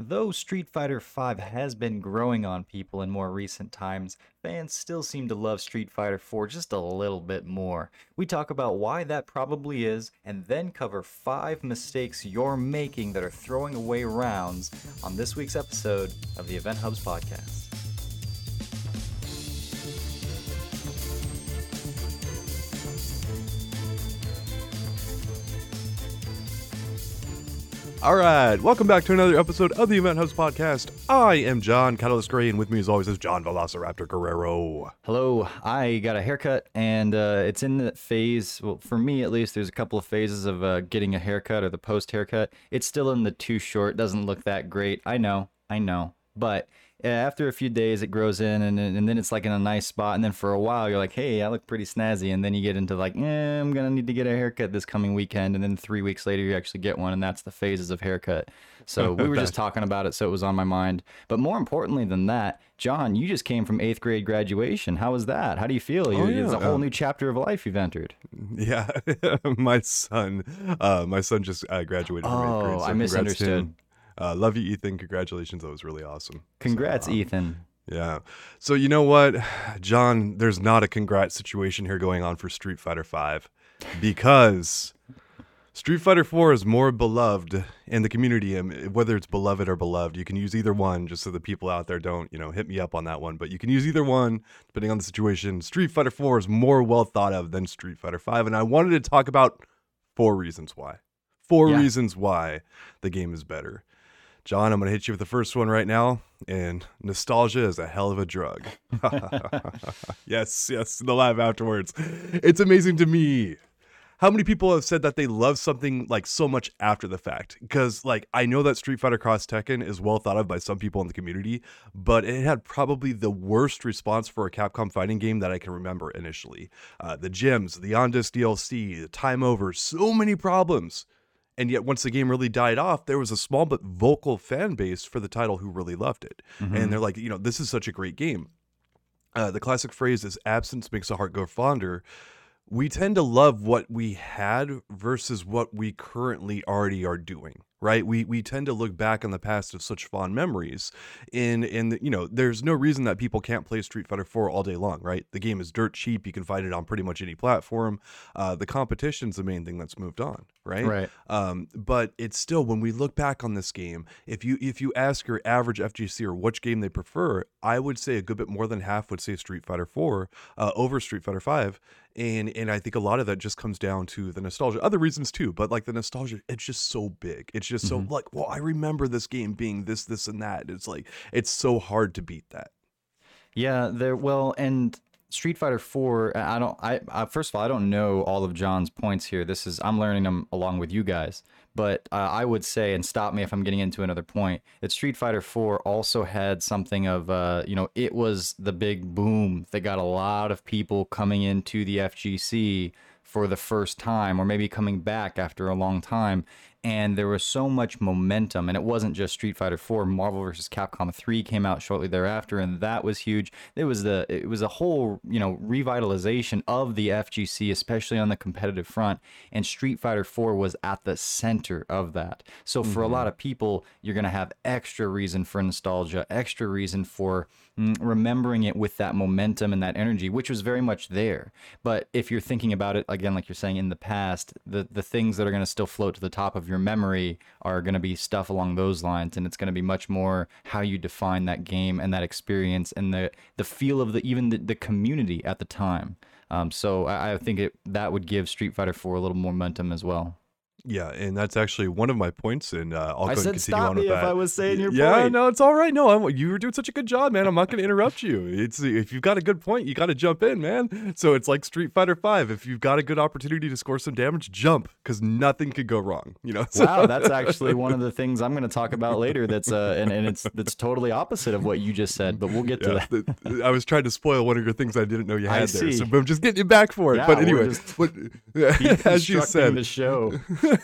Though Street Fighter V has been growing on people in more recent times, fans still seem to love Street Fighter 4 just a little bit more. We talk about why that probably is, and then cover five mistakes you're making that are throwing away rounds on this week's episode of the EventHubs podcast. All right, welcome back to another episode of the EventHubs podcast. I am John Catalyst Gray, and with me, as always, is John Velociraptor Guerrero. Hello, I got a haircut, and uh, it's in the phase. Well, for me at least, there's a couple of phases of uh, getting a haircut or the post haircut. It's still in the too short, doesn't look that great. I know, I know, but after a few days it grows in and, and then it's like in a nice spot and then for a while you're like hey i look pretty snazzy and then you get into like eh, i'm gonna need to get a haircut this coming weekend and then three weeks later you actually get one and that's the phases of haircut so we were just talking about it so it was on my mind but more importantly than that john you just came from eighth grade graduation how was that how do you feel Oh, yeah. it's a whole Uh, new chapter of life you've entered Yeah, my son, uh, my son just uh, graduated from eighth grade. Oh, so I misunderstood. Uh, love you, Ethan. Congratulations. That was really awesome. congrats So, um, ethan Yeah. So you know what, John? There's not a congrats situation here going on for Street Fighter Five, because Street Fighter Four is more beloved in the community. um, Whether it's beloved or beloved, you can use either one. Just so the people out there don't, you know, hit me up on that one. But you can use either one depending on the situation. Street Fighter Four is more well thought of than Street Fighter Five, and I wanted to talk about four reasons why. Four Yeah. reasons why the game is better. John, I'm going to hit you with the first one right now. And nostalgia is a hell of a drug. yes, yes, the laugh afterwards. It's amazing to me. How many people have said that they love something like so much after the fact? Because, like, I know that Street Fighter Cross Tekken is well thought of by some people in the community, but it had probably the worst response for a Capcom fighting game that I can remember initially. Uh, the gems, the on disc DLC, the time over, so many problems. And yet, once the game really died off, there was a small but vocal fan base for the title who really loved it. And they're like, you know, this is such a great game. Uh, the classic phrase is absence makes a heart go fonder. We tend to love what we had versus what we currently already are doing, right? We we tend to look back on the past of such fond memories. In in you know, there's no reason that people can't play Street Fighter 4 all day long, right? The game is dirt cheap. You can find it on pretty much any platform. Uh, the competition's the main thing that's moved on, right? Right. Um, but it's still when we look back on this game, if you if you ask your average FGC or which game they prefer, I would say a good bit more than half would say Street Fighter 4 uh, over Street Fighter 5. And and I think a lot of that just comes down to the nostalgia. Other reasons too, but like the nostalgia, it's just so big. It's just so mm-hmm. like, well, I remember this game being this, this, and that. It's like it's so hard to beat that. Yeah, there. Well, and Street Fighter Four. I don't. I, I first of all, I don't know all of John's points here. This is I'm learning them along with you guys. But uh, I would say, and stop me if I'm getting into another point, that Street Fighter Four also had something of, uh, you know, it was the big boom that got a lot of people coming into the FGC for the first time, or maybe coming back after a long time. And there was so much momentum, and it wasn't just Street Fighter 4. Marvel vs. Capcom 3 came out shortly thereafter, and that was huge. It was the it was a whole you know revitalization of the FGC, especially on the competitive front. And Street Fighter 4 was at the center of that. So for a lot of people, you're gonna have extra reason for nostalgia, extra reason for mm, remembering it with that momentum and that energy, which was very much there. But if you're thinking about it again, like you're saying in the past, the the things that are going to still float to the top of your memory are going to be stuff along those lines, and it's going to be much more how you define that game and that experience and the the feel of the even the, the community at the time. Um, so I, I think it that would give Street Fighter 4 a little more momentum as well. Yeah, and that's actually one of my points, and uh, I'll I go and said continue stop on me with if that. I was saying your yeah, point. no, it's all right. No, I'm, you were doing such a good job, man. I'm not going to interrupt you. It's if you've got a good point, you got to jump in, man. So it's like Street Fighter Five. If you've got a good opportunity to score some damage, jump because nothing could go wrong. You know. So- Wow, that's actually one of the things I'm going to talk about later. That's uh, and, and it's that's totally opposite of what you just said. But we'll get to that. the- I was trying to spoil one of your things I didn't know you I had there, see. so I'm just getting you back for it. Yeah, but anyway, what, as you said, the show.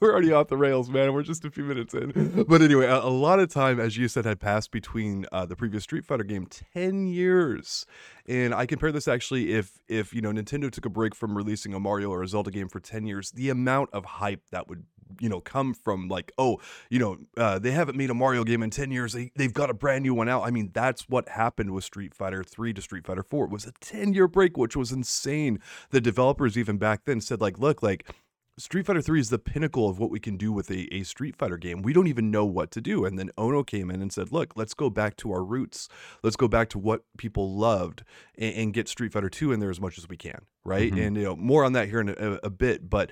we're already off the rails, man. We're just a few minutes in. But anyway, a, a lot of time, as you said, had passed between uh, the previous Street Fighter game, ten years. And I compare this actually if if you know Nintendo took a break from releasing a Mario or a Zelda game for ten years, the amount of hype that would you know come from like oh you know uh, they haven't made a Mario game in ten years they they've got a brand new one out. I mean that's what happened with Street Fighter three to Street Fighter four. It was a ten year break, which was insane. The developers even back then said like look like Street Fighter 3 is the pinnacle of what we can do with a, a Street Fighter game. We don't even know what to do. And then Ono came in and said, look, let's go back to our roots. Let's go back to what people loved and, and get Street Fighter 2 in there as much as we can. Right. Mhm. And, you know, more on that here in a, a bit. But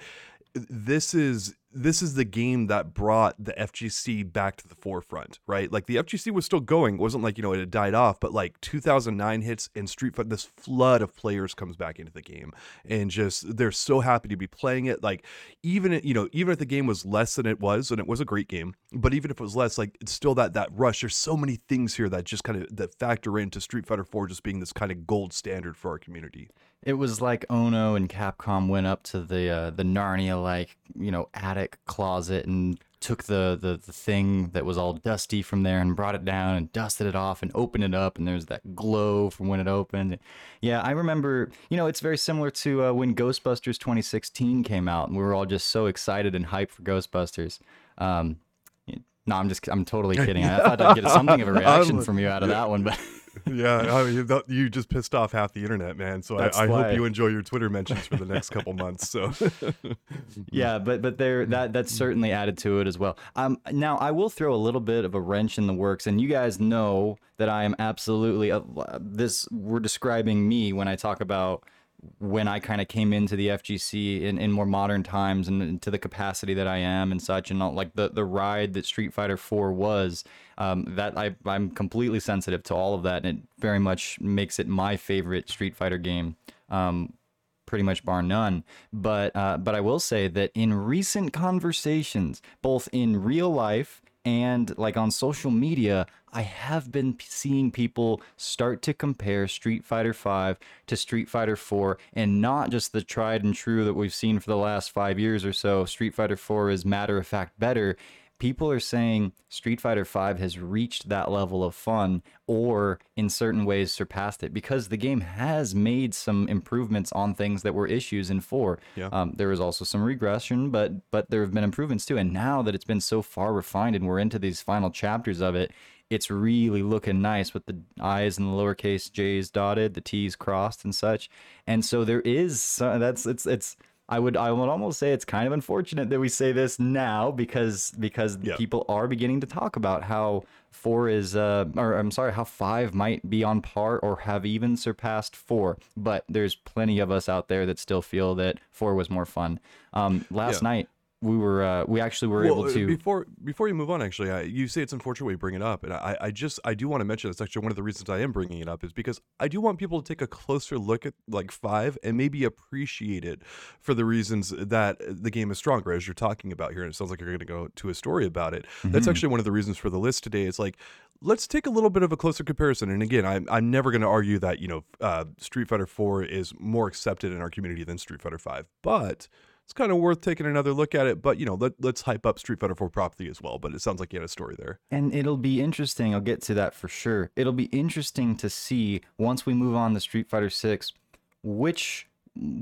this is this is the game that brought the FGC back to the forefront, right? Like the FGC was still going. It wasn't like, you know, it had died off, but like 2009 hits and Street Fighter, this flood of players comes back into the game and just they're so happy to be playing it. Like even, you know, even if the game was less than it was, and it was a great game, but even if it was less, like it's still that, that rush. There's so many things here that just kind of, that factor into Street Fighter 4 just being this kind of gold standard for our community. It was like Ono and Capcom went up to the uh, the Narnia like you know attic closet and took the, the the thing that was all dusty from there and brought it down and dusted it off and opened it up and there's that glow from when it opened. Yeah, I remember. You know, it's very similar to uh, when Ghostbusters 2016 came out and we were all just so excited and hyped for Ghostbusters. Um, no, I'm just I'm totally kidding. I thought I'd get something of a reaction from you out of that one, but. Yeah, I mean, that- you just pissed off half the internet, man. So That's I, I hope you enjoy your Twitter mentions for the next couple months. So yeah, but but there that that's certainly added to it as well. Um, now I will throw a little bit of a wrench in the works, and you guys know that I am absolutely uh, this. We're describing me when I talk about when I kind of came into the FGC in, in more modern times and to the capacity that I am and such, and not like the the ride that Street Fighter 4 was. Um, that I I'm completely sensitive to all of that, and it very much makes it my favorite Street Fighter game. Um, pretty much bar none. But uh, but I will say that in recent conversations, both in real life and like on social media, I have been seeing people start to compare Street Fighter V to Street Fighter 4 and not just the tried and true that we've seen for the last 5 years or so. Street Fighter 4 is matter of fact better. People are saying Street Fighter V has reached that level of fun or in certain ways surpassed it because the game has made some improvements on things that were issues in 4. Yeah. Um, there was also some regression, but but there have been improvements too. And now that it's been so far refined and we're into these final chapters of it, it's really looking nice with the I's and the lowercase J's dotted, the T's crossed and such. And so there is so that's it's it's I would I would almost say it's kind of unfortunate that we say this now because because Yeah. people are beginning to talk about how four is uh or I'm sorry how five might be on par or have even surpassed four. But there's plenty of us out there that still feel that four was more fun. Um, last Yeah. night we were uh, we actually were Well, able uh, to before before you move on, actually, I, you say it's unfortunate we bring it up, and I, I just I do want to mention that's actually one of the reasons I am bringing it up is because I do want people to take a closer look at like five and maybe appreciate it for the reasons that the game is stronger, as you're talking about here. And it sounds like you're going to go to a story about it. That's Mhm. actually one of the reasons for the list today. It's like let's take a little bit of a closer comparison. And again, I'm I'm never going to argue that you know uh, Street Fighter Four is more accepted in our community than Street Fighter Five, but it's kind of worth taking another look at it. But you know, let, let's hype up Street Fighter 4 properly as well. But it sounds like you had a story there. And it'll be interesting. I'll get to that for sure. It'll be interesting to see once we move on to Street Fighter 6 which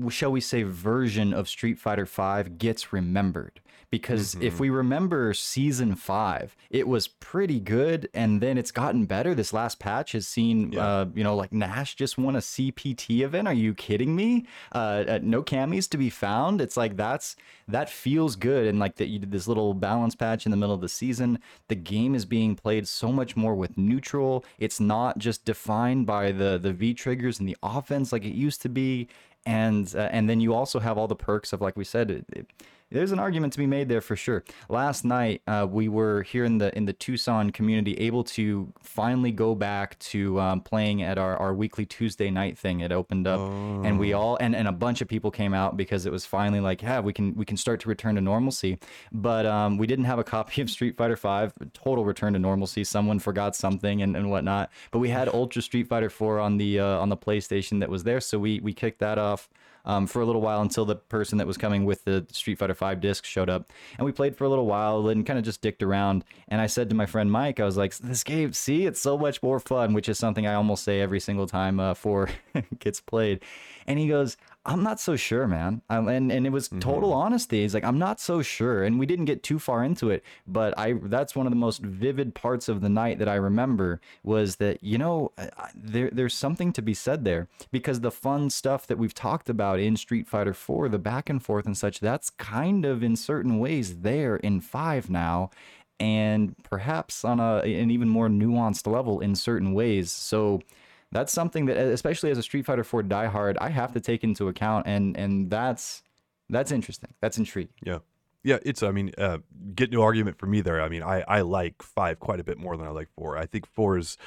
shall we say version of Street Fighter 5 gets remembered. Because if we remember season 5, it was pretty good and then it's gotten better. This last patch has seen Yeah. uh, you know, like Nash just won a CPT event. Are you kidding me? Uh, uh, no Cammys to be found. It's like that's that feels good. And like that you did this little balance patch in the middle of the season. The game is being played so much more with neutral. It's not just defined by the the V triggers and the offense like it used to be. And uh, and then you also have all the perks of like we said. It, it, there's an argument to be made there for sure. Last night, uh, we were here in the in the Tucson community able to finally go back to um, playing at our, our weekly Tuesday night thing. It opened up, and we all and, and a bunch of people came out because it was finally like, yeah, we can we can start to return to normalcy. But um, we didn't have a copy of Street Fighter Five. Total return to normalcy. Someone forgot something and, and whatnot. But we had Ultra Street Fighter Four on the uh, on the PlayStation that was there, so we we kicked that off um, for a little while until the person that was coming with the Street Fighter Five disc showed up, and we played for a little while and kind of just dicked around. And I said to my friend Mike, I was like, "This game, see, it's so much more fun," which is something I almost say every single time uh, four gets played. And he goes, I'm not so sure, man. Um, and and it was total honesty. He's like, I'm not so sure. And we didn't get too far into it, but I that's one of the most vivid parts of the night that I remember was that you know there there's something to be said there because the fun stuff that we've talked about in Street Fighter 4, the back and forth and such, that's kind of in certain ways there in 5 now and perhaps on a an even more nuanced level in certain ways. So that's something that especially as a Street Fighter 4 diehard, I have to take into account and and that's that's interesting. That's intriguing. Yeah. Yeah, it's I mean, uh get no argument for me there. I mean, I I like 5 quite a bit more than I like 4. I think 4's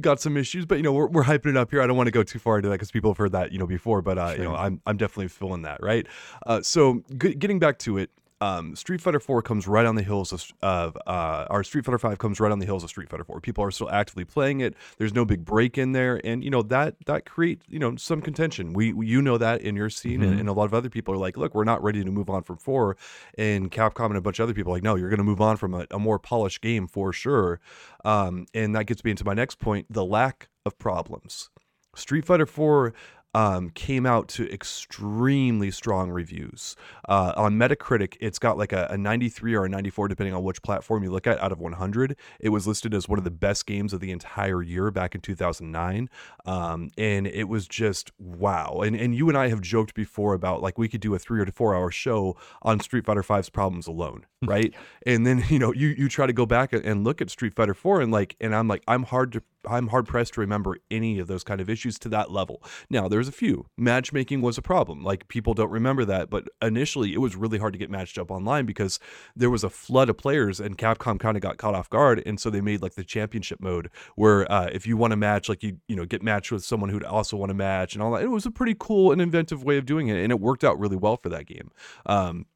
got some issues, but you know, we're we're hyping it up here. I don't want to go too far into that cuz people have heard that, you know, before, but uh you know, I'm I'm definitely feeling that, right? Uh so g- getting back to it, um, Street Fighter 4 comes right on the heels of, of uh, our Street Fighter 5 comes right on the heels of Street Fighter 4. People are still actively playing it. There's no big break in there, and you know that that creates you know some contention. We, we- you know that in your scene, and, and a lot of other people are like, look, we're not ready to move on from four, and Capcom and a bunch of other people are like, no, you're going to move on from a, a more polished game for sure. Um, and that gets me into my next point: the lack of problems. Street Fighter 4 um, came out to extremely strong reviews. Uh, on Metacritic, it's got like a, a 93 or a 94, depending on which platform you look at, out of 100. It was listed as one of the best games of the entire year back in 2009. Um, and it was just wow. And, and you and I have joked before about like we could do a three or four hour show on Street Fighter 5's problems alone, right? and then, you know, you, you try to go back and look at Street Fighter 4 and like, and I'm like, I'm hard to I'm hard pressed to remember any of those kind of issues to that level. Now, there's a few. Matchmaking was a problem. Like people don't remember that, but initially it was really hard to get matched up online because there was a flood of players and Capcom kind of got caught off guard, and so they made like the championship mode where uh, if you want to match, like you you know get matched with someone who'd also want to match and all that. It was a pretty cool and inventive way of doing it, and it worked out really well for that game. Um,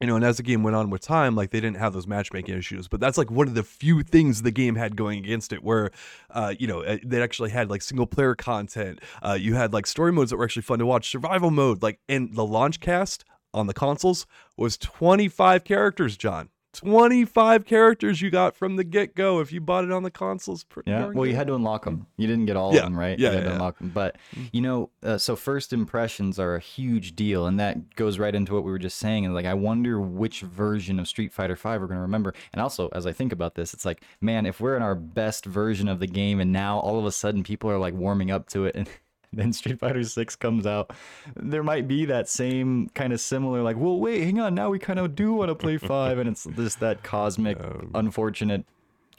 you know, and as the game went on with time, like they didn't have those matchmaking issues, but that's like one of the few things the game had going against it, where, uh, you know, uh, they actually had like single player content. Uh, you had like story modes that were actually fun to watch, survival mode, like, and the launch cast on the consoles was 25 characters, John. 25 characters you got from the get go if you bought it on the consoles. Pretty Yeah. darn Well, you had to unlock them. You didn't get all Yeah. of them, right? Yeah, You had yeah, to yeah. unlock them. But you know, uh, so first impressions are a huge deal, and that goes right into what we were just saying. And like, I wonder which version of Street Fighter Five we're gonna remember. And also, as I think about this, it's like, man, if we're in our best version of the game, and now all of a sudden people are like warming up to it, and then Street Fighter 6 comes out, there might be that same kind of similar, like, well, wait, hang on, now we kind of do want to play 5, and it's just that cosmic, unfortunate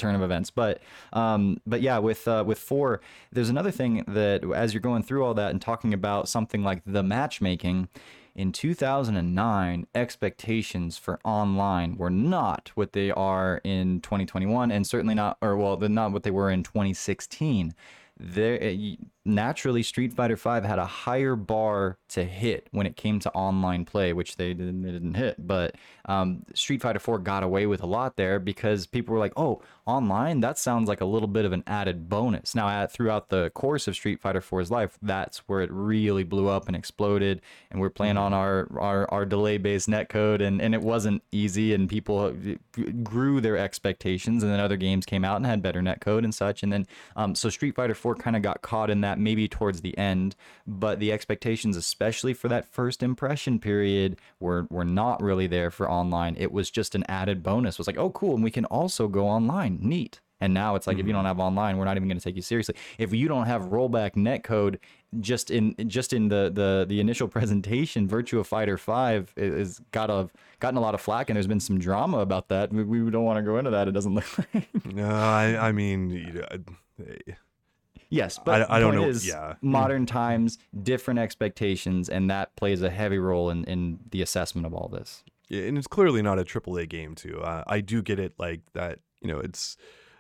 turn of events. But um, but yeah, with uh, with four, there's another thing that as you're going through all that and talking about something like the matchmaking. In 2009, expectations for online were not what they are in 2021, and certainly not, or well, they're not what they were in 2016. There, uh, naturally, Street Fighter V had a higher bar to hit when it came to online play, which they didn't, they didn't hit. But um, Street Fighter 4 got away with a lot there because people were like, "Oh, online? That sounds like a little bit of an added bonus." Now, at, throughout the course of Street Fighter 4's life, that's where it really blew up and exploded. And we're playing on our our, our delay-based netcode, and and it wasn't easy, and people grew their expectations, and then other games came out and had better netcode and such, and then um, so Street Fighter 4 kind of got caught in that maybe towards the end, but the expectations, especially for that first impression period, were were not really there for online. It was just an added bonus. It was like, oh, cool, and we can also go online. Neat. And now it's like if you don't have online, we're not even going to take you seriously. If you don't have rollback netcode, just in just in the the the initial presentation, Virtua Fighter Five is got a gotten a lot of flack, and there's been some drama about that. We, we don't want to go into that. It doesn't look like. No, I, I mean, you know, uh, Yes, but I the don't know- Is, yeah. modern times, different expectations, and that plays a heavy role in, in the assessment of all this. Yeah, and it's clearly not a AAA game too. Uh, I do get it, like that. You know, it's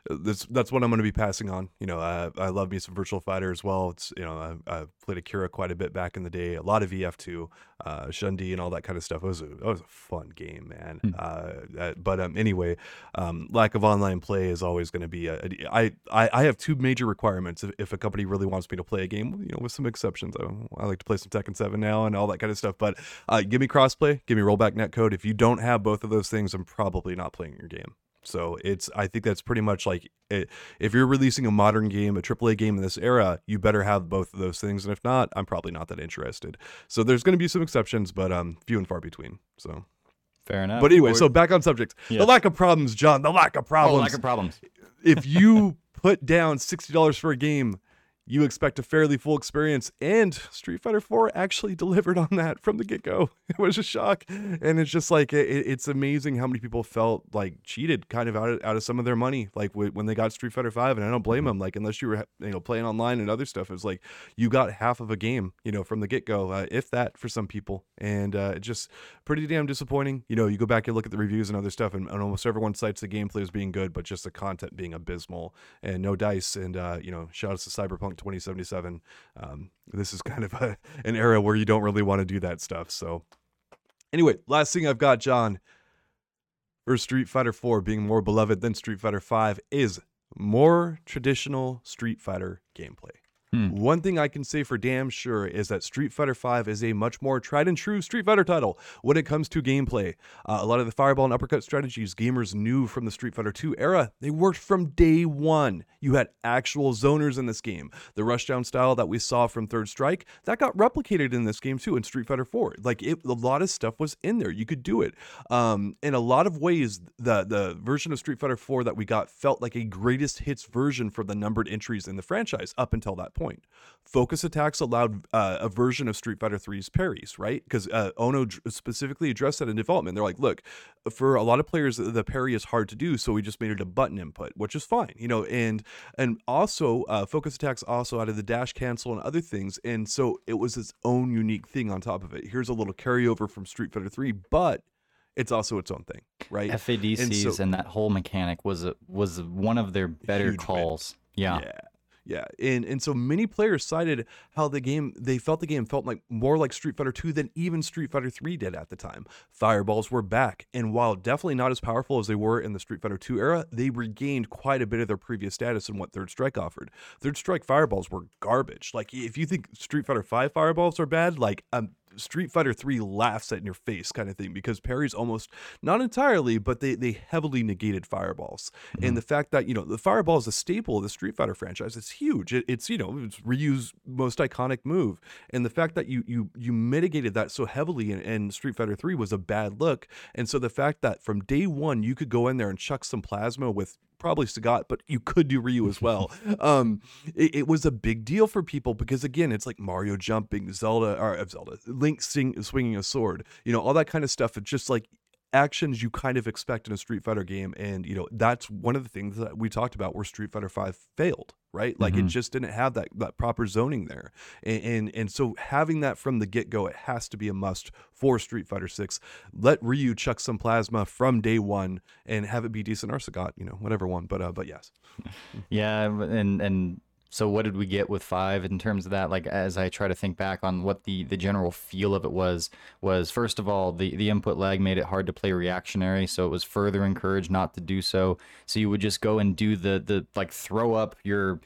that's that's what I'm going to be passing on. You know, uh, I love me some Virtua Fighter as well. It's you know, I, I played Akira quite a bit back in the day. A lot of VF2, uh, Shun Di, and all that kind of stuff. It was a it was a fun game, man. Uh, uh, but um, anyway, um, lack of online play is always going to be. A, a, I, I I have two major requirements if, if a company really wants me to play a game. You know, with some exceptions. I, I like to play some Tekken 7 now and all that kind of stuff. But uh, give me crossplay, give me rollback netcode. If you don't have both of those things, I'm probably not playing your game. So it's I think that's pretty much like it, if you're releasing a modern game, a AAA game in this era, you better have both of those things. And if not, I'm probably not that interested. So there's going to be some exceptions, but um, few and far between. So Fair enough. but anyway, Or- so back on subject. Yeah. The lack of problems, John. The lack of oh, problems. lack of problems. if you put down sixty dollars for a game, you expect a fairly full experience. And Street Fighter Four actually delivered on that from the get go. It was a shock, and it's just like it, it's amazing how many people felt like cheated, kind of out of, out of some of their money, like wh- when they got Street Fighter Five. And I don't blame them. Like unless you were you know playing online and other stuff, it was like you got half of a game, you know, from the get go, uh, if that for some people, and uh, just pretty damn disappointing. You know, you go back and look at the reviews and other stuff, and, and almost everyone cites the gameplay as being good, but just the content being abysmal and no dice. And uh, you know, shout out to Cyberpunk 2077. Um, this is kind of a, an era where you don't really want to do that stuff. So, anyway, last thing I've got, John, for Street Fighter 4 being more beloved than Street Fighter 5 is more traditional Street Fighter gameplay. Hmm. One thing I can say for damn sure is that Street Fighter V is a much more tried and true Street Fighter title when it comes to gameplay. Uh, a lot of the fireball and uppercut strategies gamers knew from the Street Fighter II era, they worked from day one. You had actual zoners in this game. The rushdown style that we saw from Third Strike, that got replicated in this game too in Street Fighter 4. Like it, a lot of stuff was in there. You could do it. Um, in a lot of ways, the the version of Street Fighter 4 that we got felt like a greatest hits version for the numbered entries in the franchise up until that point. Focus attacks allowed uh, a version of Street Fighter 3's parries, right? Because uh, Ono specifically addressed that in development. They're like, look, for a lot of players, the parry is hard to do, so we just made it a button input, which is fine, you know. And and also, uh, focus attacks also added the dash cancel and other things, and so it was its own unique thing on top of it. Here's a little carryover from Street Fighter 3, but it's also its own thing, right? FADCs and, so- that whole mechanic was a, was one of their better calls. Yeah. Yeah. Yeah. And and so many players cited how the game they felt the game felt like more like Street Fighter 2 than even Street Fighter 3 did at the time. Fireballs were back, and while definitely not as powerful as they were in the Street Fighter 2 era, they regained quite a bit of their previous status in what Third Strike offered. Third Strike fireballs were garbage. Like if you think Street Fighter 5 fireballs are bad, like um Street Fighter 3 laughs at in your face kind of thing because parries almost not entirely, but they they heavily negated fireballs. And mm-hmm. the fact that, you know, the fireball is a staple of the Street Fighter franchise, it's huge. It, it's, you know, it's Ryu's most iconic move. And the fact that you you you mitigated that so heavily in, in Street Fighter 3 was a bad look. And so the fact that from day one you could go in there and chuck some plasma with probably Sagat, but you could do Ryu as well. um, it, it was a big deal for people because again, it's like Mario jumping, Zelda or uh, Zelda, Link sing, swinging a sword, you know, all that kind of stuff. It's just like actions you kind of expect in a Street Fighter game, and you know that's one of the things that we talked about where Street Fighter Five failed. Right, like it Mhm. just didn't have that that proper zoning there, and and, and so having that from the get go, it has to be a must for Street Fighter Six. Let Ryu chuck some plasma from day one and have it be decent or Sagat, you know, whatever one. But uh, but yes, Yeah, and and so what did we get with five in terms of that? Like as I try to think back on what the the general feel of it was, was first of all the the input lag made it hard to play reactionary, so it was further encouraged not to do so. So you would just go and do the the like throw up your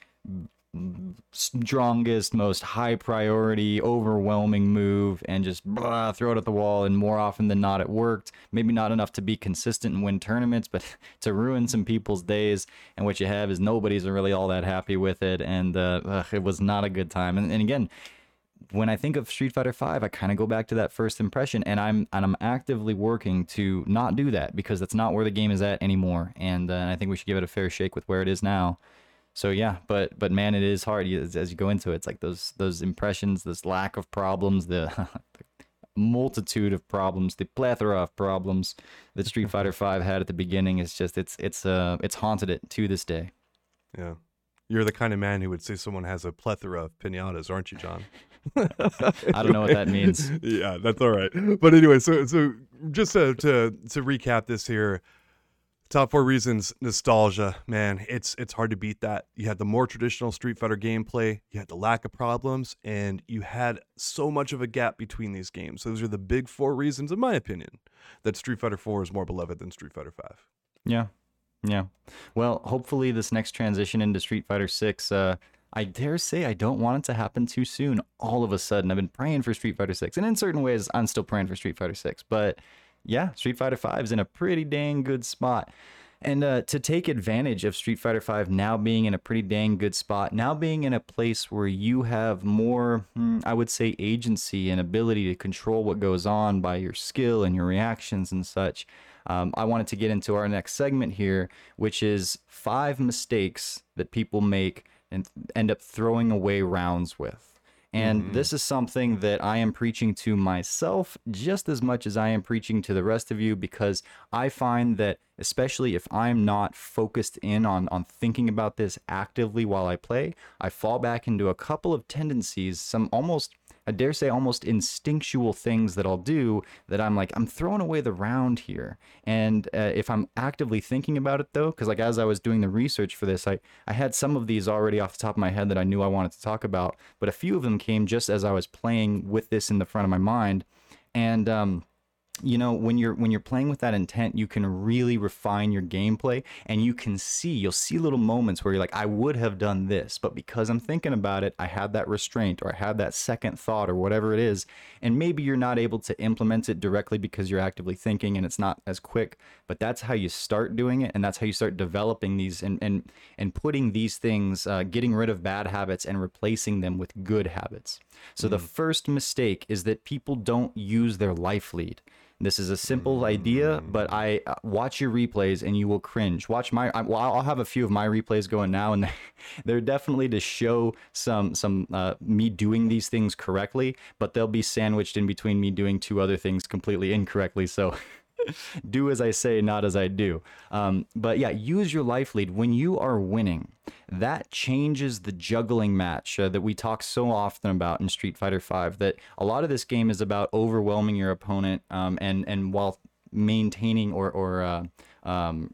strongest, most high priority, overwhelming move and just blah, throw it at the wall. And more often than not, it worked. Maybe not enough to be consistent and win tournaments, but to ruin some people's days. And what you have is nobody's really all that happy with it. And uh, ugh, it was not a good time. And, and again, when I think of Street Fighter V, I kind of go back to that first impression, and I'm and I'm actively working to not do that because that's not where the game is at anymore. And, uh, and I think we should give it a fair shake with where it is now. So yeah, but but man, it is hard as, you go into it. It's like those those impressions, this lack of problems, the, the multitude of problems, the plethora of problems that Street Fighter Five had at the beginning. Is just it's it's uh it's haunted it to this day. yeah. You're the kind of man who would say someone has a plethora of pinatas, aren't you, John? I don't know what that means. yeah, that's all right. But anyway, so so just to to, to recap this here, top four reasons nostalgia. Man, it's it's hard to beat that. You had the more traditional Street Fighter gameplay, you had the lack of problems, and you had so much of a gap between these games. Those are the big four reasons, in my opinion, that Street Fighter Four is more beloved than Street Fighter Five. Yeah, yeah. Well, hopefully this next transition into Street Fighter Six. Uh, I dare say I don't want it to happen too soon. All of a sudden, I've been praying for Street Fighter Six, and in certain ways, I'm still praying for Street Fighter Six. But yeah, Street Fighter Five is in a pretty dang good spot. And uh, to take advantage of Street Fighter V now being in a pretty dang good spot, now being in a place where you have more, hmm, I would say, agency and ability to control what goes on by your skill and your reactions and such, um, I wanted to get into our next segment here, which is five mistakes that people make and end up throwing away rounds with. And mm-hmm. this is something that I am preaching to myself just as much as I am preaching to the rest of you because I find that, especially if I'm not focused in on, on thinking about this actively while I play, I fall back into a couple of tendencies, some almost I dare say almost instinctual things that I'll do that I'm like, I'm throwing away the round here. And uh, if I'm actively thinking about it though, because like as I was doing the research for this, I, I had some of these already off the top of my head that I knew I wanted to talk about, but a few of them came just as I was playing with this in the front of my mind. And, um, you know when you're when you're playing with that intent you can really refine your gameplay and you can see you'll see little moments where you're like I would have done this but because I'm thinking about it I had that restraint or I had that second thought or whatever it is and maybe you're not able to implement it directly because you're actively thinking and it's not as quick but that's how you start doing it and that's how you start developing these and and and putting these things uh, getting rid of bad habits and replacing them with good habits so mm. the first mistake is that people don't use their life lead this is a simple idea, but I uh, watch your replays and you will cringe. Watch my, I, well, I'll have a few of my replays going now, and they're definitely to show some some uh, me doing these things correctly, but they'll be sandwiched in between me doing two other things completely incorrectly. So. do as I say, not as I do. Um, but yeah, use your life lead when you are winning. That changes the juggling match uh, that we talk so often about in Street Fighter V. That a lot of this game is about overwhelming your opponent, um, and and while maintaining or or uh, um,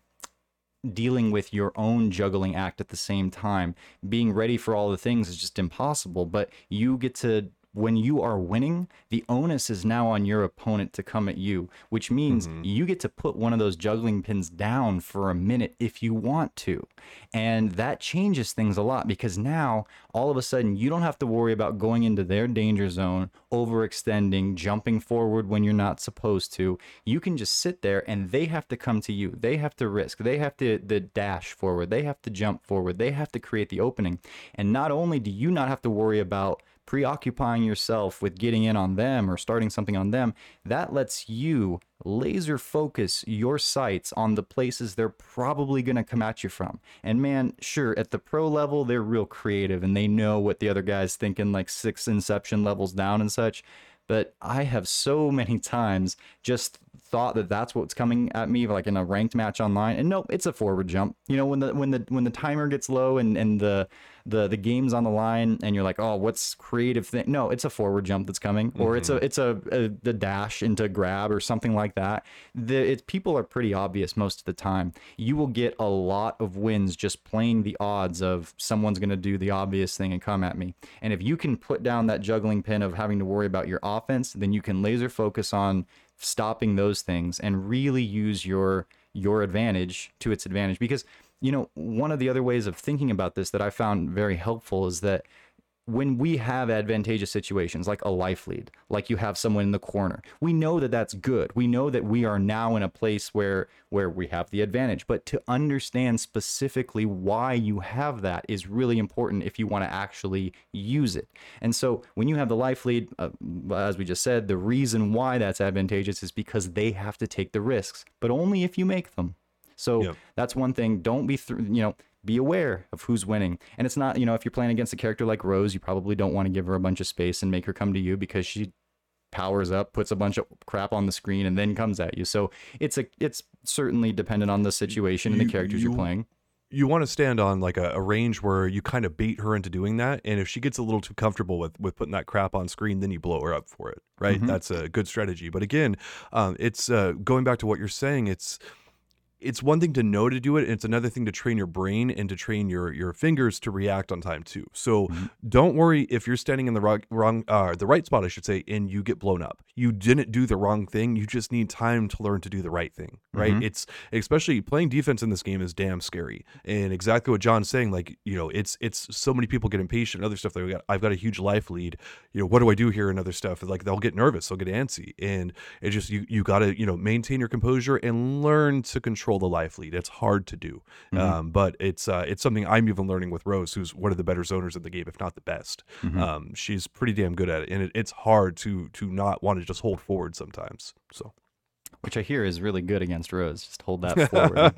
dealing with your own juggling act at the same time. Being ready for all the things is just impossible, but you get to when you are winning, the onus is now on your opponent to come at you, which means mm-hmm. you get to put one of those juggling pins down for a minute if you want to. And that changes things a lot because now all of a sudden you don't have to worry about going into their danger zone, overextending, jumping forward when you're not supposed to. You can just sit there and they have to come to you. They have to risk. They have to the dash forward. They have to jump forward. They have to create the opening. And not only do you not have to worry about preoccupying yourself with getting in on them or starting something on them, that lets you laser focus your sights on the places they're probably going to come at you from. And man, sure, at the pro level, they're real creative and they know what the other guy's thinking, like six inception levels down and such. But I have so many times just thought that that's what's coming at me like in a ranked match online and nope it's a forward jump you know when the when the when the timer gets low and and the the the game's on the line and you're like oh what's creative thing no it's a forward jump that's coming or mm-hmm. it's a mm-hmm. it's a, a the dash into grab or something like that the it, people are pretty obvious most of the time you will get a lot of wins just playing the odds of someone's going to do the obvious thing and come at me and if you can put down that juggling pin of having to worry about your offense then you can laser focus on stopping those things and really use your your advantage to its advantage. Because you know one of the other ways of thinking about this that i found very helpful is that when we have advantageous situations like a life lead, like you have someone in the corner, we know that that's good. We know that we are now in a place where where we have the advantage. But to understand specifically why you have that is really important if you want to actually use it. And so when you have the life lead, uh, as we just said, the reason why that's advantageous is because they have to take the risks, but only if you make them. So yep. that's one thing. Don't be, th- you know, be aware of who's winning. And it's not, you know, if you're playing against a character like Rose, you probably don't want to give her a bunch of space and make her come to you because she powers up, puts a bunch of crap on the screen, and then comes at you. So it's a it's certainly dependent on the situation and the characters you, are playing. You want to stand on like a, a, range where you kind of bait her into doing that, and if she gets a little too comfortable with with putting that crap on screen, then you blow her up for it, right? Mm-hmm. That's a good strategy. But again, um, it's uh, going back to what you're saying. It's it's one thing to know to do it and it's another thing to train your brain and to train your your fingers to react on time too so mm-hmm. don't worry if you're standing in the wrong wrong uh, the right spot i should say and you get blown up you didn't do the wrong thing you just need time to learn to do the right thing right mm-hmm. it's especially playing defense in this game is damn scary and exactly what john's saying like you know it's it's so many people get impatient other stuff they got i've got a huge life lead you know what do i do here and other stuff like they'll get nervous they'll get antsy and it just you you got to you know maintain your composure and learn to control control the life lead. It's hard to do, um, but it's uh, it's something I'm even learning with Rose, who's one of the better zoners in the game, if not the best. Um, she's pretty damn good at it, and it, it's hard to to not want to just hold forward sometimes. So. Which I hear is really good against Rose. Just hold that forward.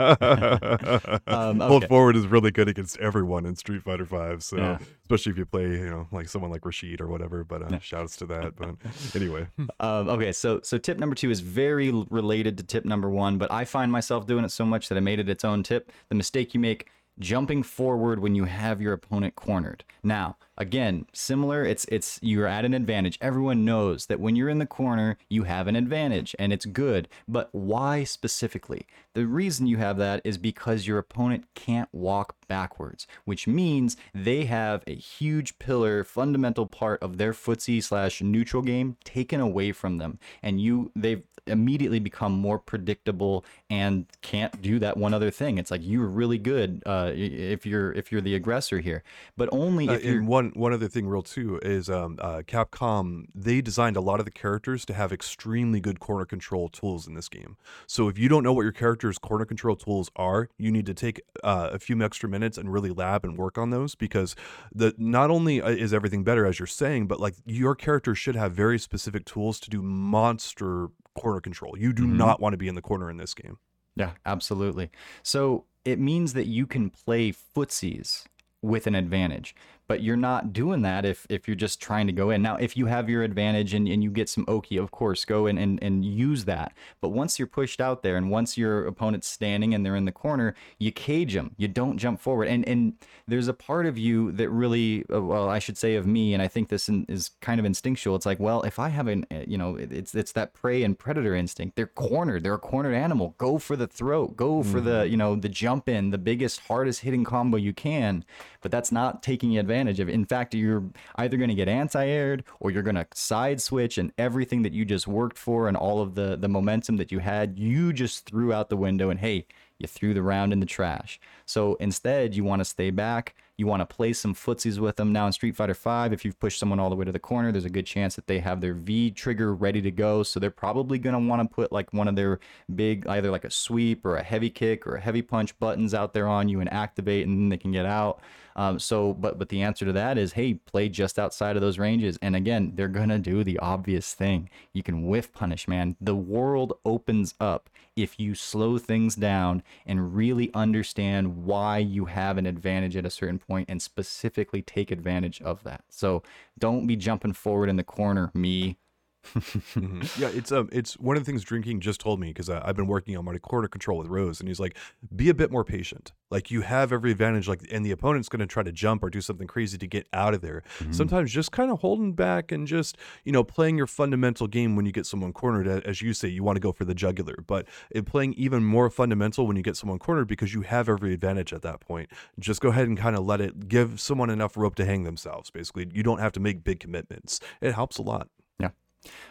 Um, Hold forward is really good against everyone in Street Fighter Five. So Yeah. especially if you play, you know, like someone like Rashid or whatever. But uh, Yeah. shouts to that. But anyway, Um, okay, so so tip number two is very related to tip number one, but I find myself doing it so much that I made it its own tip. The mistake you make jumping forward when you have your opponent cornered. Now, again, similar, it's it's you're at an advantage. Everyone knows that when you're in the corner, you have an advantage and it's good. But why specifically? The reason you have that is because your opponent can't walk backwards, which means they have a huge pillar, fundamental part of their footsie slash neutral game taken away from them, and you they've immediately become more predictable and can't do that one other thing. It's like you're really good uh, if you're if you're the aggressor here, but only Uh, you're one one other thing, real too, is um, uh, Capcom. They designed a lot of the characters to have extremely good corner control tools in this game. So if you don't know what your character's corner control tools are, you need to take uh, a few extra minutes and really lab and work on those because the not only uh, is everything better as you're saying, but like your character should have very specific tools to do monster corner control. You do Mhm. not want to be in the corner in this game. Yeah, absolutely. So it means that you can play footsies with an advantage, but you're not doing that if if you're just trying to go in. Now, if you have your advantage and, and you get some Oki, of course, go in and, and use that. But once you're pushed out there and once your opponent's standing and they're in the corner, you cage them. You don't jump forward. And and there's a part of you that really, uh, well, I should say of me, and I think this in, is kind of instinctual. It's like, well, if I have an, uh, you know, it's it's that prey and predator instinct. They're cornered. They're a cornered animal. Go for the throat. Go for the, you know, the jump in, the biggest, hardest hitting combo you can. But that's not taking advantage of. In fact, you're either going to get anti-aired or you're going to side switch, and everything that you just worked for and all of the the momentum that you had, you just threw out the window. And hey, you threw the round in the trash. So instead, you want to stay back. You want to play some footsies with them. Now in Street Fighter V, if you've pushed someone all the way to the corner, there's a good chance that they have their V trigger ready to go. So they're probably going to want to put like one of their big, either like a sweep or a heavy kick or a heavy punch buttons out there on you and activate, and then they can get out. Um, so, but but the answer to that is, hey, play just outside of those ranges. And again, they're gonna do the obvious thing. You can whiff punish, man. The world opens up if you slow things down and really understand why you have an advantage at a certain point and specifically take advantage of that. So don't be jumping forward in the corner, me. yeah, it's um, it's one of the things drinking just told me because I've been working on my corner control with Rose, and he's like, be a bit more patient. Like you have every advantage, like, and the opponent's going to try to jump or do something crazy to get out of there. Sometimes just kind of holding back and just you know playing your fundamental game when you get someone cornered. As you say, you want to go for the jugular, but playing even more fundamental when you get someone cornered because you have every advantage at that point. Just go ahead and kind of let it give someone enough rope to hang themselves. Basically, you don't have to make big commitments. It helps a lot.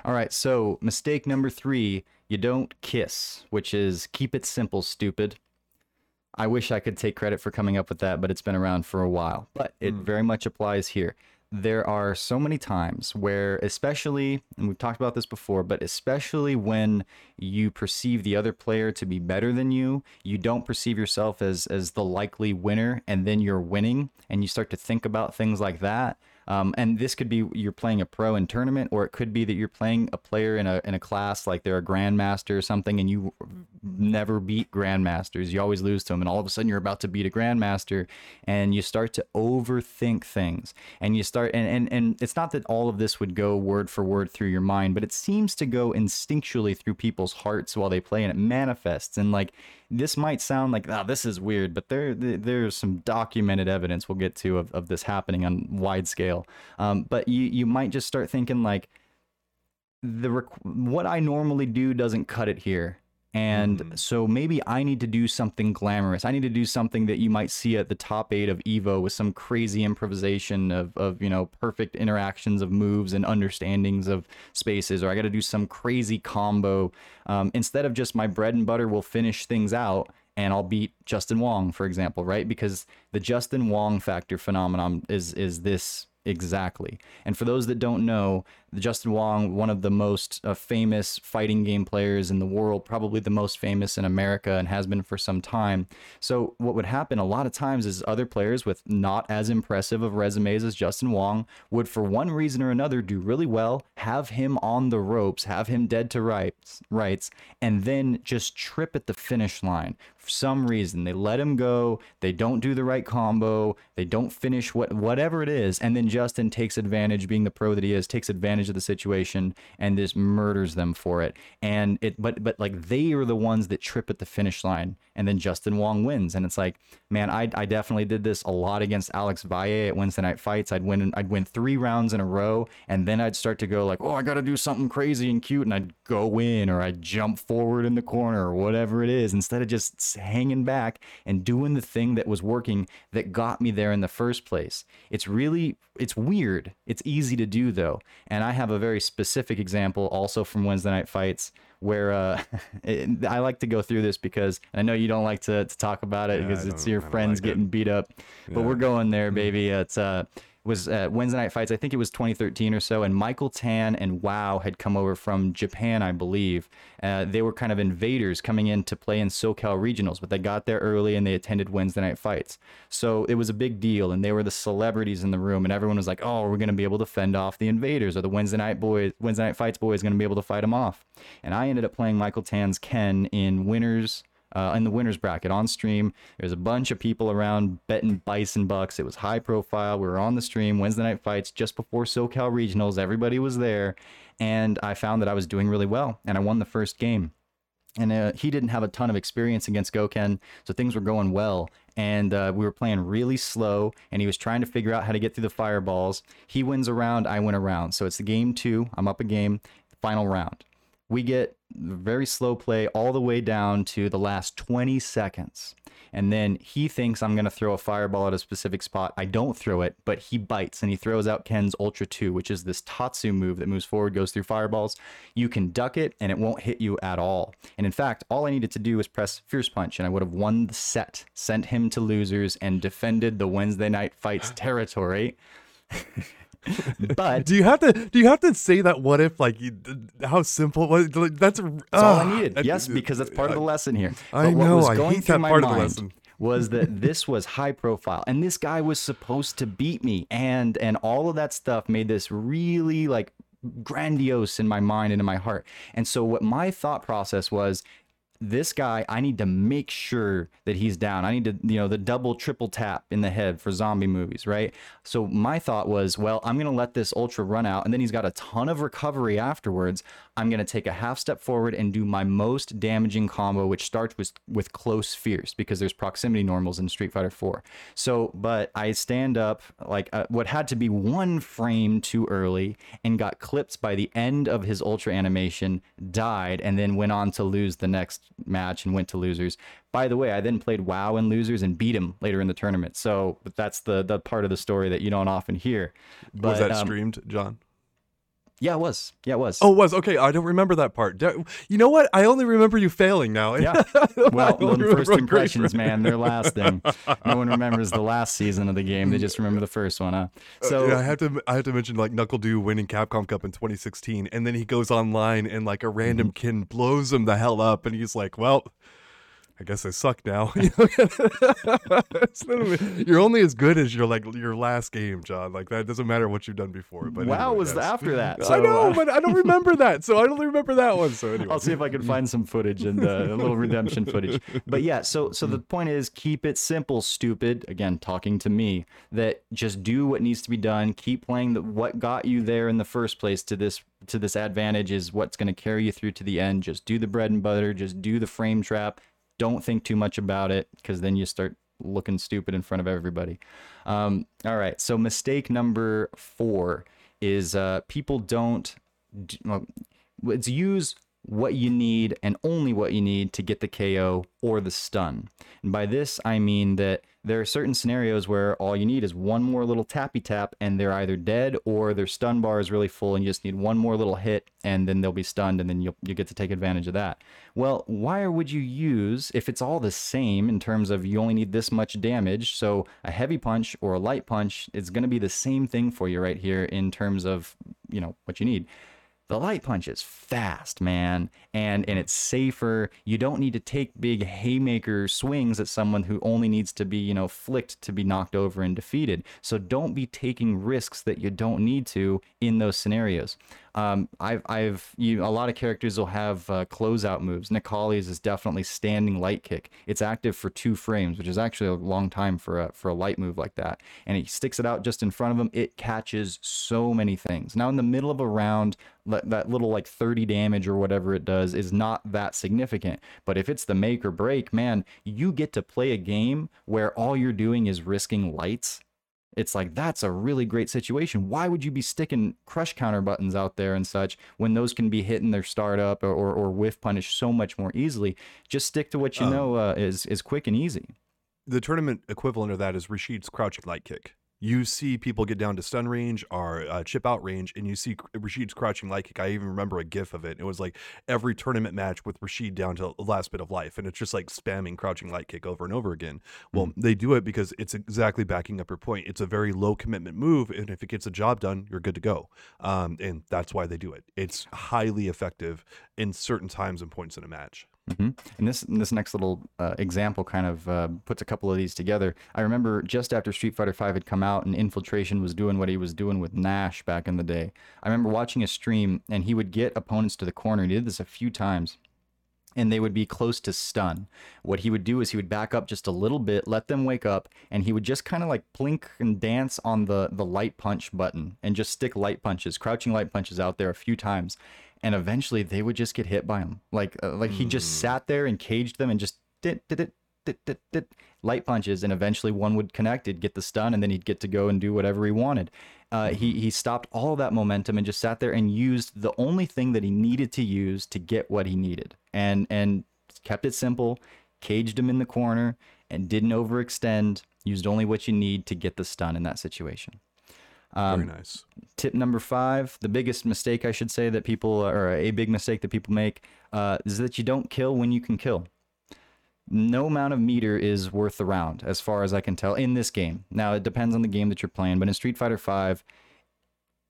All right. So, mistake number three you don't kiss, which is keep it simple, stupid. I wish I could take credit for coming up with that, but it's been around for a while. But it hmm. very much applies here. There are so many times where, especially, and we've talked about this before, but especially when you perceive the other player to be better than you, you don't perceive yourself as as the likely winner, and then you're winning, and you start to think about things like that. Um, and this could be you're playing a pro in tournament, or it could be that you're playing a player in a in a class like they're a grandmaster or something, and you never beat grandmasters. You always lose to them, and all of a sudden you're about to beat a grandmaster, and you start to overthink things, and you start and and and it's not that all of this would go word for word through your mind, but it seems to go instinctually through people's hearts while they play, and it manifests. And like this might sound like oh this is weird, but there there- there's some documented evidence we'll get to of, of this happening on wide scale. Um, but you you might just start thinking like the requ- what I normally do doesn't cut it here. And so maybe I need to do something glamorous. I need to do something that you might see at the top eight of Evo with some crazy improvisation of, of you know, perfect interactions of moves and understandings of spaces, or I got to do some crazy combo. Um, instead of just my bread and butter will finish things out and I'll beat Justin Wong, for example, right? Because the Justin Wong factor phenomenon is is this exactly. And for those that don't know, Justin Wong, one of the most uh, famous fighting game players in the world, probably the most famous in America and has been for some time. So, what would happen a lot of times is other players with not as impressive of resumes as Justin Wong would, for one reason or another, do really well, have him on the ropes, have him dead to rights, rights and then just trip at the finish line for some reason they let him go they don't do the right combo they don't finish what whatever it is and then justin takes advantage being the pro that he is takes advantage of the situation and just murders them for it. And it but but like they are the ones that trip at the finish line and then justin wong wins. And it's like man i, I definitely did this a lot against alex valle at wednesday night fights. I'd win i'd win three rounds in a row and then i'd start to go like oh i gotta do something crazy and cute and i'd go in or i'd jump forward in the corner or whatever it is instead of just hanging back and doing the thing that was working that got me there in the first place. It's really it's weird. It's easy to do though. And I have a very specific example also from Wednesday night fights where uh, it, I like to go through this because I know you don't like to, to talk about it Yeah, because it's your friends like it. getting beat up. But Yeah. we're going there, baby. It's uh was uh, Wednesday night fights. I think it was 2013 or so, and Michael Tan and Wow had come over from Japan, I believe. Uh, they were kind of invaders coming in to play in SoCal regionals, but they got there early and they attended Wednesday night fights. So it was a big deal, and they were the celebrities in the room, and everyone was like, "Oh, we're gonna be able to fend off the invaders, or the Wednesday night boys, Wednesday night fights boys, gonna be able to fight them off." And I ended up playing Michael Tan's Ken in winners uh, in the winners bracket on stream. There's a bunch of people around betting bison bucks. It was high profile. We were on the stream Wednesday night fights just before SoCal regionals. Everybody was there, and I found that I was doing really well, and I won the first game. And uh, he didn't have a ton of experience against Gouken, so things were going well. And uh, we were playing really slow, and he was trying to figure out how to get through the fireballs. He wins a round, I win a round. So it's the game two. I'm up a game, final round we get very slow play all the way down to the last 20 seconds. And then he thinks I'm going to throw a fireball at a specific spot. I don't throw it, but he bites and he throws out Ken's Ultra 2, which is this Tatsu move that moves forward, goes through fireballs. You can duck it and it won't hit you at all. And in fact, all I needed to do was press Fierce Punch and I would have won the set, sent him to losers, and defended the Wednesday night fights territory. but Do you have to? Do you have to say that? What if? Like, you, how simple? was like, that's That's all I ah, needed. Yes, because that's part of the lesson here. I But what know, was I going hate through that my part of the mind lesson. was that this was high profile, and this guy was supposed to beat me, and and all of that stuff made this really like grandiose in my mind and in my heart. And so what my thought process was. This guy, I need to make sure that he's down. I need to, you know, the double, triple tap in the head for zombie movies, right? So my thought was, well, I'm going to let this ultra run out, and then he's got a ton of recovery afterwards. I'm going to take a half step forward and do my most damaging combo, which starts with with close fierce because there's proximity normals in Street Fighter 4. So, but I stand up like uh, what had to be one frame too early and got clipped by the end of his ultra animation, died, and then went on to lose the next match and went to losers. By the way, I then played WoW in losers and beat him later in the tournament. So but that's the the part of the story that you don't often hear. But, was that um, streamed, John? Yeah, it was. Yeah, it was. Oh, it was okay. I don't remember that part. Do- You know what? I only remember you failing now. Yeah. Well, first impressions, man, they're lasting. No one remembers the last season of the game. They just remember the first one, huh? So Uh, yeah, I have to I have to mention like NuckleDu winning Capcom Cup in 2016, and then he goes online and like a random Mm-hmm. kid blows him the hell up, and he's like, "Well, I guess I suck now." You're only as good as your like your last game, John. Like that doesn't matter what you've done before. But WoW anyway, was yes. after that. I know, uh, but I don't remember that, so I don't remember that one. So anyway, I'll see if I can find some footage and uh, a little redemption footage. But yeah, so so the point is keep it simple, stupid. Again, talking to me that just do what needs to be done. Keep playing the what got you there in the first place to this to this advantage is what's going to carry you through to the end. Just do the bread and butter. Just do the frame trap. Don't think too much about it because then you start looking stupid in front of everybody. Um, all right. So mistake number four is uh, people don't. Well, it's use what you need and only what you need to get the KO or the stun. And by this, I mean that there are certain scenarios where all you need is one more little tappy tap and they're either dead or their stun bar is really full and you just need one more little hit and then they'll be stunned and then you'll, you get to take advantage of that. Well, why would you use, if it's all the same in terms of you only need this much damage, so a heavy punch or a light punch is going to be the same thing for you right here in terms of, you know, what you need. The light punch is fast, man, and and it's safer. You don't need to take big haymaker swings at someone who only needs to be, you know, flicked to be knocked over and defeated. So don't be taking risks that you don't need to in those scenarios. Um, I've, I've, you, a lot of characters will have uh, closeout moves. Necalli's is definitely standing light kick. It's active for two frames, which is actually a long time for a, for a light move like that. And he sticks it out just in front of him. It catches so many things. Now, in the middle of a round, that little like 30 damage or whatever it does is not that significant. But if it's the make or break, man, you get to play a game where all you're doing is risking lights it's like that's a really great situation. Why would you be sticking crush counter buttons out there and such when those can be hit in their startup or, or, or whiff punish so much more easily? Just stick to what you um, know uh, is is quick and easy. The tournament equivalent of that is Rashid's crouching light kick you see people get down to stun range or uh, chip out range, and you see Rashid's crouching light kick. I even remember a GIF of it. It was like every tournament match with Rashid down to the last bit of life, and it's just like spamming crouching light kick over and over again. Well, mm-hmm. they do it because it's exactly backing up your point. It's a very low commitment move, and if it gets a job done, you're good to go. Um, and that's why they do it. It's highly effective in certain times and points in a match. Mm-hmm. And this this next little uh, example kind of uh, puts a couple of these together. I remember just after Street Fighter V had come out and Infiltration was doing what he was doing with Nash back in the day. I remember watching a stream and he would get opponents to the corner. He did this a few times. And they would be close to stun. What he would do is he would back up just a little bit, let them wake up, and he would just kind of like plink and dance on the the light punch button and just stick light punches, crouching light punches out there a few times and eventually they would just get hit by him. Like uh, like he just hmm. sat there and caged them and just did did it did, did, did, light punches, and eventually one would connect, He'd get the stun, and then he'd get to go and do whatever he wanted. Uh, he he stopped all that momentum and just sat there and used the only thing that he needed to use to get what he needed, and and kept it simple, caged him in the corner, and didn't overextend. Used only what you need to get the stun in that situation. Um, Very nice. Tip number five, the biggest mistake I should say that people, or a big mistake that people make, uh, is that you don't kill when you can kill. No amount of meter is worth the round, as far as I can tell, in this game. Now it depends on the game that you're playing, but in Street Fighter Five,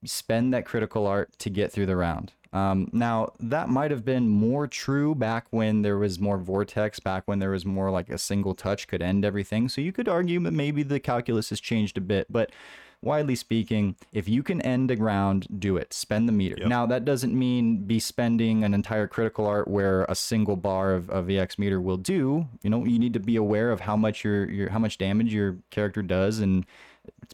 spend that critical art to get through the round. Um, now that might have been more true back when there was more vortex, back when there was more like a single touch could end everything. So you could argue that maybe the calculus has changed a bit, but widely speaking, if you can end a round, do it. Spend the meter. Yep. Now, that doesn't mean be spending an entire critical art where a single bar of, of EX meter will do. You know, you need to be aware of how much your, your how much damage your character does and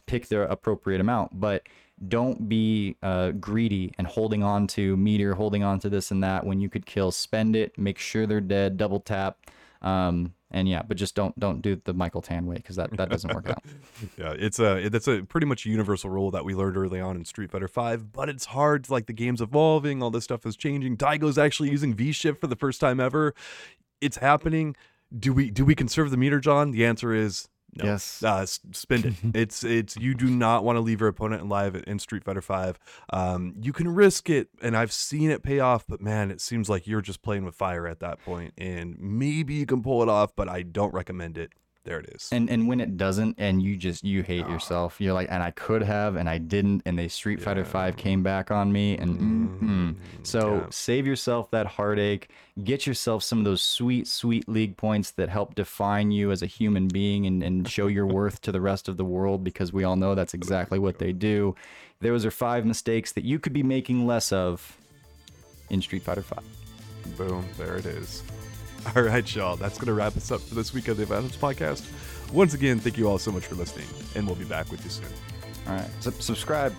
pick the appropriate amount. But don't be uh, greedy and holding on to meter, holding on to this and that when you could kill. Spend it. Make sure they're dead. Double tap. Um, and yeah, but just don't don't do the Michael Tan way because that, that doesn't work out. yeah, it's a that's a pretty much universal rule that we learned early on in Street Fighter Five. But it's hard. Like the game's evolving, all this stuff is changing. Daigo's actually using V shift for the first time ever. It's happening. Do we do we conserve the meter, John? The answer is no. Yes. Uh, spend it. it's it's you do not want to leave your opponent alive in Street Fighter Five. Um, you can risk it, and I've seen it pay off. But man, it seems like you're just playing with fire at that point, and maybe you can pull it off, but I don't recommend it there it is. And and when it doesn't, and you just you hate oh. yourself, you're like, and I could have, and I didn't, and they Street yeah. Fighter Five came back on me, and mm, mm. mm-hmm. so yeah. save yourself that heartache. Get yourself some of those sweet, sweet league points that help define you as a human being and, and show your worth to the rest of the world, because we all know that's exactly what they do. Those are five mistakes that you could be making less of in Street Fighter Five. Boom! There it is. All right, y'all. That's going to wrap us up for this week of the Advance Podcast. Once again, thank you all so much for listening, and we'll be back with you soon. All right. subscribe.